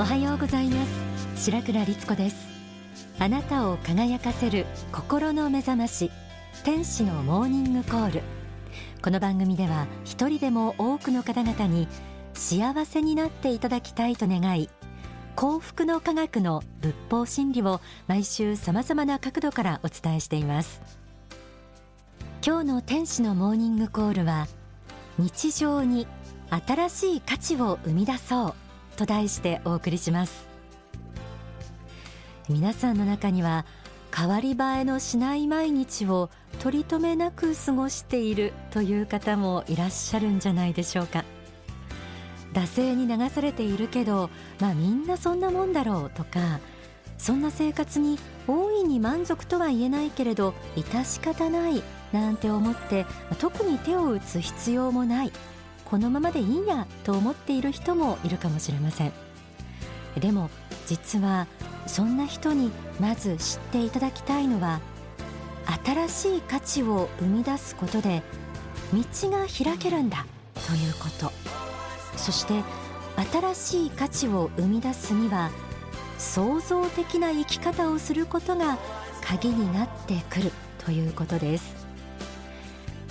おはようございます。白倉律子です。あなたを輝かせる心の目覚まし天使のモーニングコール。この番組では一人でも多くの方々に幸せになっていただきたいと願い幸福の科学の仏法真理を毎週様々な角度からお伝えしています。今日の天使のモーニングコールは日常に新しい価値を生み出そう。と題してお送りします。皆さんの中には変わり映えのしない毎日を取り留めなく過ごしているという方もいらっしゃるんじゃないでしょうか。惰性に流されているけどまあみんなそんなもんだろうとかそんな生活に大いに満足とは言えないけれど致し方ないなんて思って特に手を打つ必要もない。このままでいいやと思っている人もいるかもしれません。でも実はそんな人にまず知っていただきたいのは新しい価値を生み出すことで道が開けるんだということ。そして新しい価値を生み出すには創造的な生き方をすることが鍵になってくるということです。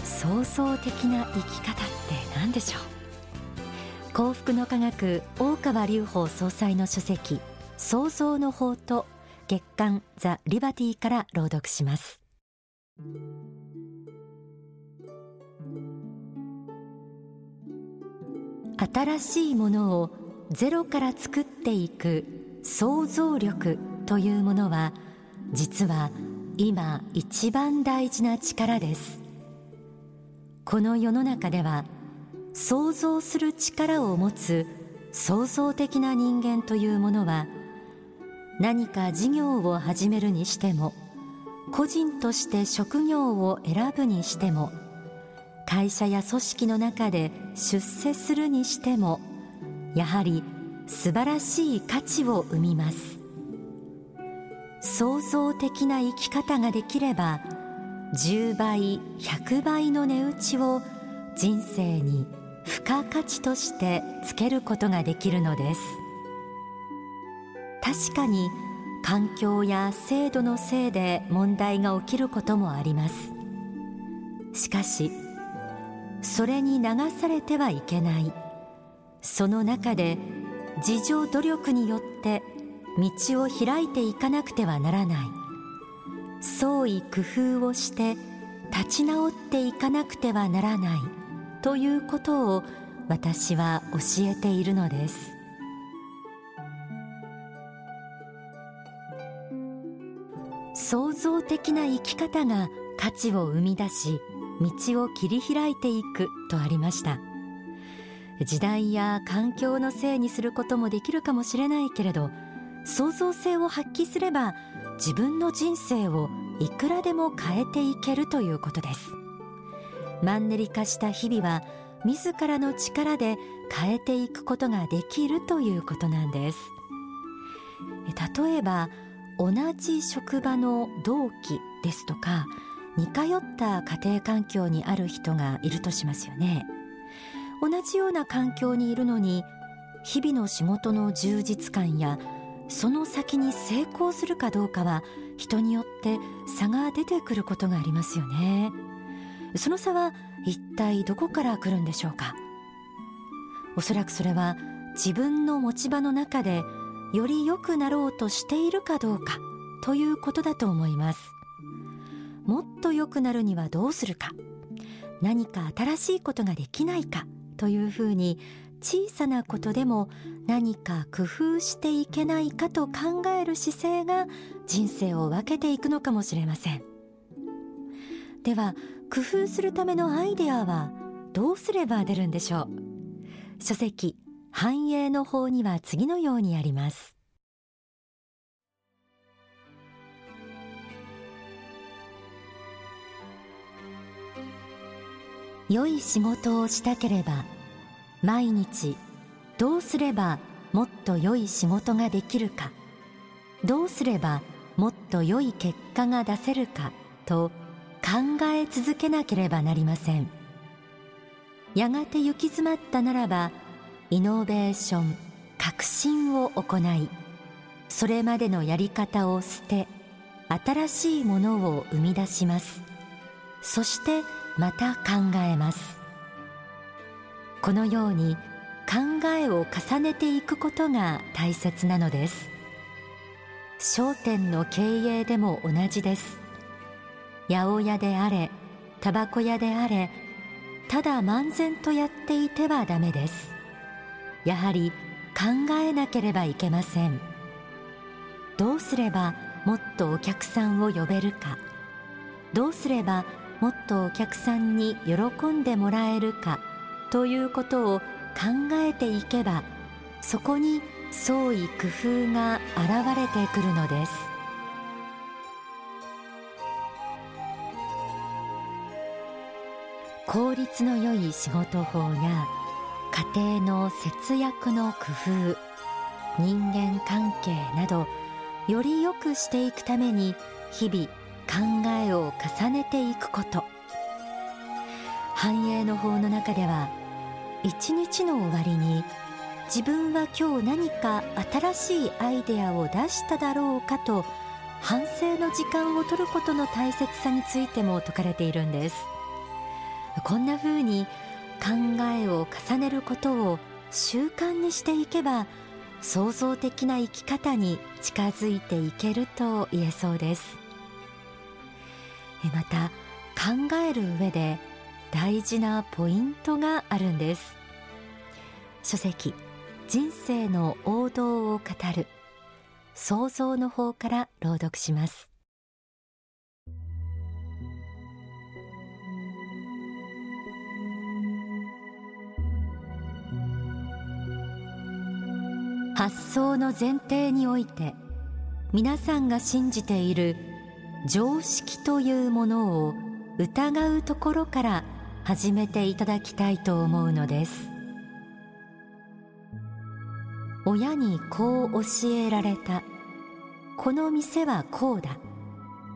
創造的な生き方。何でしょう。幸福の科学大川隆法総裁の書籍創造の法と月刊ザ・リバティから朗読します。新しいものをゼロから作っていく想像力というものは実は今一番大事な力です。この世の中では想像する力を持つ創造的な人間というものは何か事業を始めるにしても個人として職業を選ぶにしても会社や組織の中で出世するにしてもやはり素晴らしい価値を生みます。創造的な生き方ができれば10倍100倍の値打ちを人生に付加価値としてつけることができるのです。確かに環境や制度のせいで問題が起きることもあります。しかしそれに流されてはいけない。その中で自助努力によって道を開いていかなくてはならない。創意工夫をして立ち直っていかなくてはならない。ということを私は教えているのです。創造的な生き方が価値を生み出し道を切り開いていくとありました。時代や環境のせいにすることもできるかもしれないけれど創造性を発揮すれば自分の人生をいくらでも変えていけるということです。マンネリ化した日々は自らの力で変えていくことができるということなんです。例えば同じ職場の同期ですとか似通った家庭環境にある人がいるとしますよね。同じような環境にいるのに日々の仕事の充実感やその先に成功するかどうかは人によって差が出てくることがありますよね。その差は一体どこから来るんでしょうか？おそらくそれは自分の持ち場の中でより良くなろうとしているかどうかということだと思います。もっと良くなるにはどうするか？何か新しいことができないか？というふうに小さなことでも何か工夫していけないか？と考える姿勢が人生を分けていくのかもしれません。では工夫するためのアイデアはどうすれば出るんでしょう。書籍繁栄の法には次のようにあります。良い仕事をしたければ毎日どうすればもっと良い仕事ができるかどうすればもっと良い結果が出せるかと考え続けなければなりません。やがて行き詰まったならばイノベーション革新を行いそれまでのやり方を捨て新しいものを生み出します。そしてまた考えます。このように考えを重ねていくことが大切なのです。商店の経営でも同じです。八百屋であれタバコ屋であれただ漫然とやっていてはダメです。やはり考えなければいけません。どうすればもっとお客さんを呼べるか。どうすればもっとお客さんに喜んでもらえるか。ということを考えていけばそこに創意工夫が現れてくるのです。効率の良い仕事法や家庭の節約の工夫人間関係などより良くしていくために日々考えを重ねていくこと。繁栄の法の中では一日の終わりに自分は今日何か新しいアイデアを出しただろうかと反省の時間を取ることの大切さについても説かれているんです。こんな風に考えを重ねることを習慣にしていけば創造的な生き方に近づいていけると言えそうです。また考える上で大事なポイントがあるんです。書籍人生の王道を語る創造の方から朗読します。発想の前提において皆さんが信じている常識というものを疑うところから始めていただきたいと思うのです。親にこう教えられた。この店はこうだ。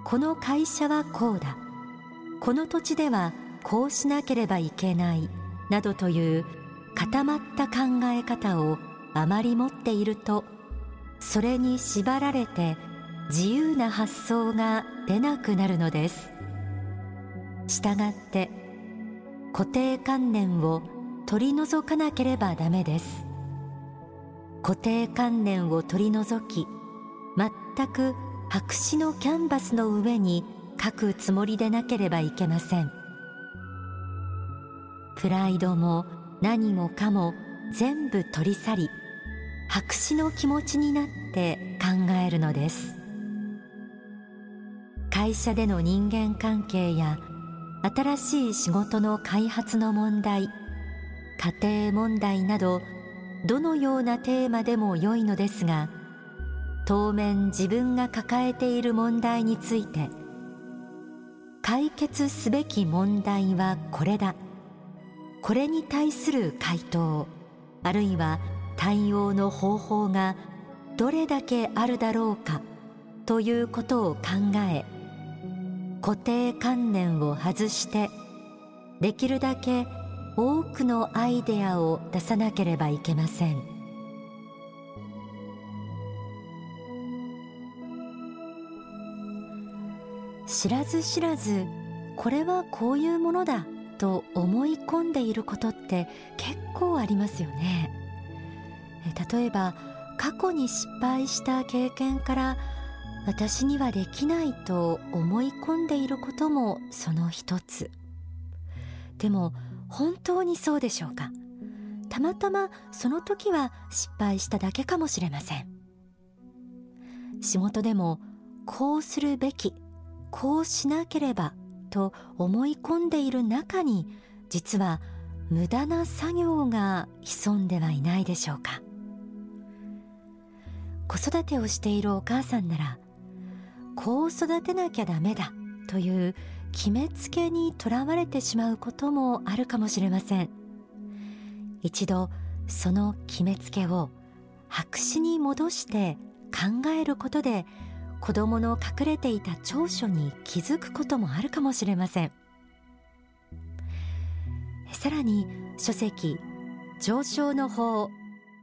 この会社はこうだ。この土地ではこうしなければいけない。などという固まった考え方をあまり持っているとそれに縛られて自由な発想が出なくなるのです。したがって固定観念を取り除かなければダメです。固定観念を取り除き全く白紙のキャンバスの上に書くつもりでなければいけません。プライドも何もかも全部取り去り白紙の気持ちになって考えるのです。会社での人間関係や新しい仕事の開発の問題家庭問題などどのようなテーマでも良いのですが当面自分が抱えている問題について解決すべき問題はこれだ。これに対する回答あるいは対応の方法がどれだけあるだろうかということを考え固定観念を外してできるだけ多くのアイデアを出さなければいけません。知らず知らずこれはこういうものだと思い込んでいることって結構ありますよね。例えば過去に失敗した経験から私にはできないと思い込んでいることもその一つ。でも本当にそうでしょうか？たまたまその時は失敗しただけかもしれません。仕事でもこうするべきこうしなければと思い込んでいる中に実は無駄な作業が潜んではいないでしょうか？子育てをしているお母さんならこう育てなきゃダメだという決めつけにとらわれてしまうこともあるかもしれません。一度その決めつけを白紙に戻して考えることで子供の隠れていた長所に気づくこともあるかもしれません。さらに書籍上昇の法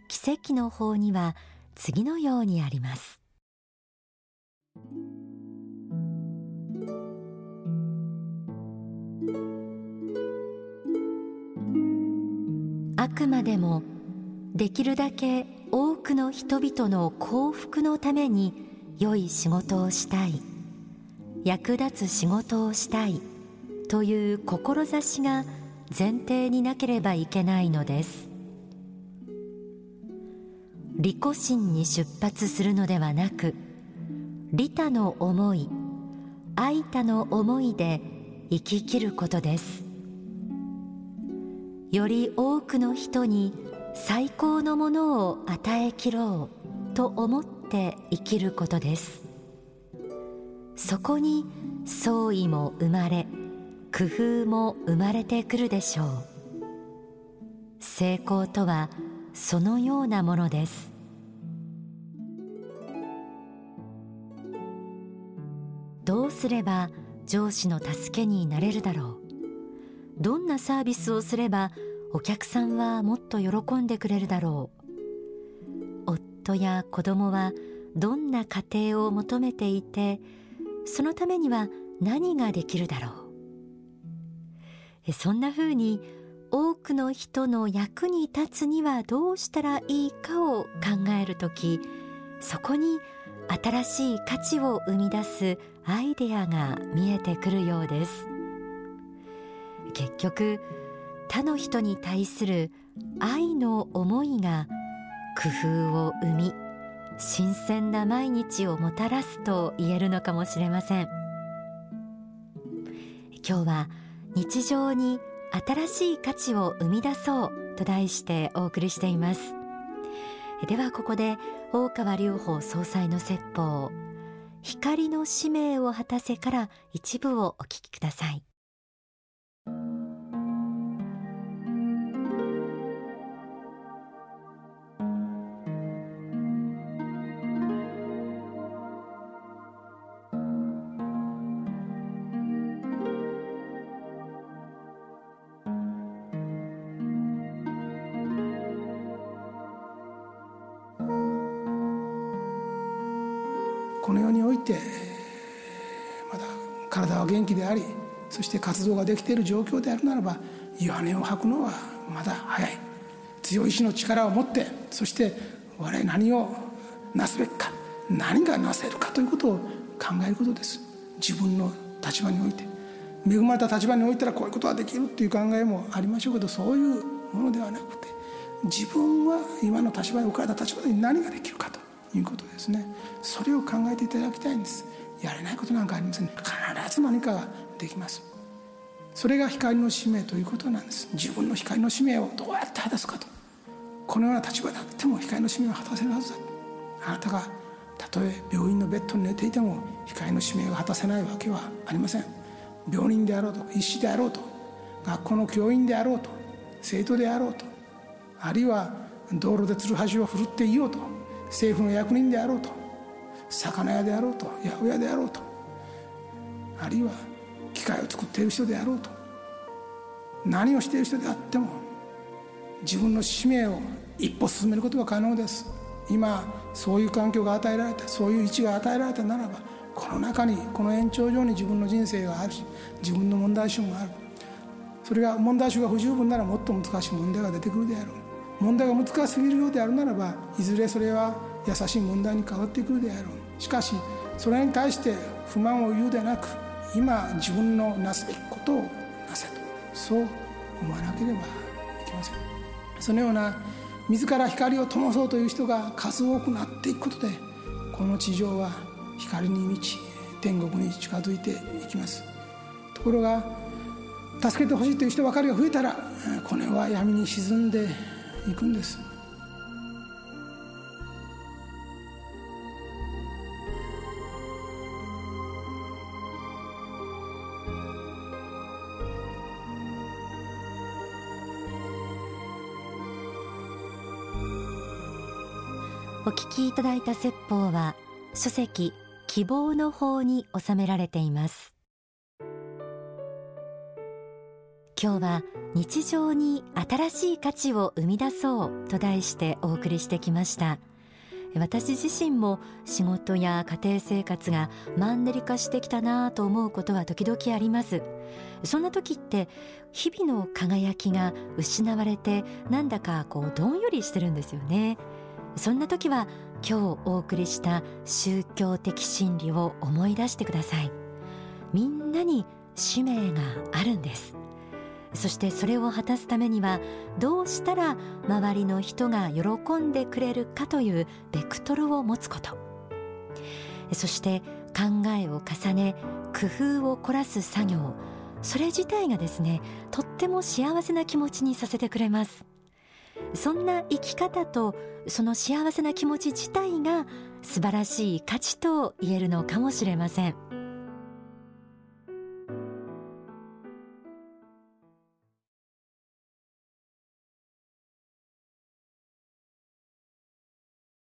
奇跡の法には次のようにあります。あくまでもできるだけ多くの人々の幸福のために良い仕事をしたい役立つ仕事をしたいという志が前提になければいけないのです。利己心に出発するのではなく利他の思い愛他の思いで生き切ることです。より多くの人に最高のものを与えきろうと思って生きることです。そこに創意も生まれ工夫も生まれてくるでしょう。成功とはそのようなものです。どうすれば上司の助けになれるだろう。どんなサービスをすればお客さんはもっと喜んでくれるだろう。夫や子供はどんな家庭を求めていてそのためには何ができるだろう。そんなふうに多くの人の役に立つにはどうしたらいいかを考えるときそこに新しい価値を生み出すアイデアが見えてくるようです。結局他の人に対する愛の思いが工夫を生み新鮮な毎日をもたらすと言えるのかもしれません。今日は日常に新しい価値を生み出そうと題してお送りしています。ではここで大川隆法総裁の説法。光の使命を果たせから一部をお聞きください。この世においてまだ体は元気でありそして活動ができている状況であるならば弱音を吐くのはまだ早い。強い意志の力を持ってそして我々何をなすべきか何がなせるかということを考えることです。自分の立場において。恵まれた立場においたらこういうことはできるっていう考えもありましょうけどそういうものではなくて自分は今の立場に置かれた立場で何ができるかと。いうことですね。それを考えていただきたいんです。やれないことなんかありません。必ず何かができます。それが光の使命ということなんです。自分の光の使命をどうやって果たすかと。このような立場であっても光の使命を果たせるはずだ。あなたがたとえ病院のベッドに寝ていても光の使命が果たせないわけはありません。病人であろうと医師であろうと学校の教員であろうと生徒であろうとあるいは道路でつるはしを振るっていようと政府の役人であろうと魚屋であろうと八百屋であろうとあるいは機械を作っている人であろうと何をしている人であっても自分の使命を一歩進めることが可能です。今そういう環境が与えられたそういう位置が与えられたならばこの中にこの延長上に自分の人生があるし自分の問題集もある。それが問題集が不十分ならもっと難しい問題が出てくるであろう。問題が難しすぎるようであるならばいずれそれは優しい問題に変わってくるであろう。しかしそれに対して不満を言うでなく今自分のなすべきことをなせと。そう思わなければいけません。そのような自ら光を灯そうという人が数多くなっていくことでこの地上は光に満ち天国に近づいていきます。ところが助けてほしいという人ばかりが増えたらこの世は闇に沈んで行くんです。お聞きいただいた説法は書籍希望の法に収められています。今日は日常に新しい価値を生み出そうと題してお送りしてきました。私自身も仕事や家庭生活がマンネリ化してきたなぁと思うことは時々あります。そんな時って日々の輝きが失われてなんだかこうどんよりしてるんですよね。そんな時は今日お送りした宗教的真理を思い出してください。みんなに使命があるんです。そしてそれを果たすためにはどうしたら周りの人が喜んでくれるかというベクトルを持つこと。そして考えを重ね工夫を凝らす作業。それ自体がですねとっても幸せな気持ちにさせてくれます。そんな生き方とその幸せな気持ち自体が素晴らしい価値と言えるのかもしれません。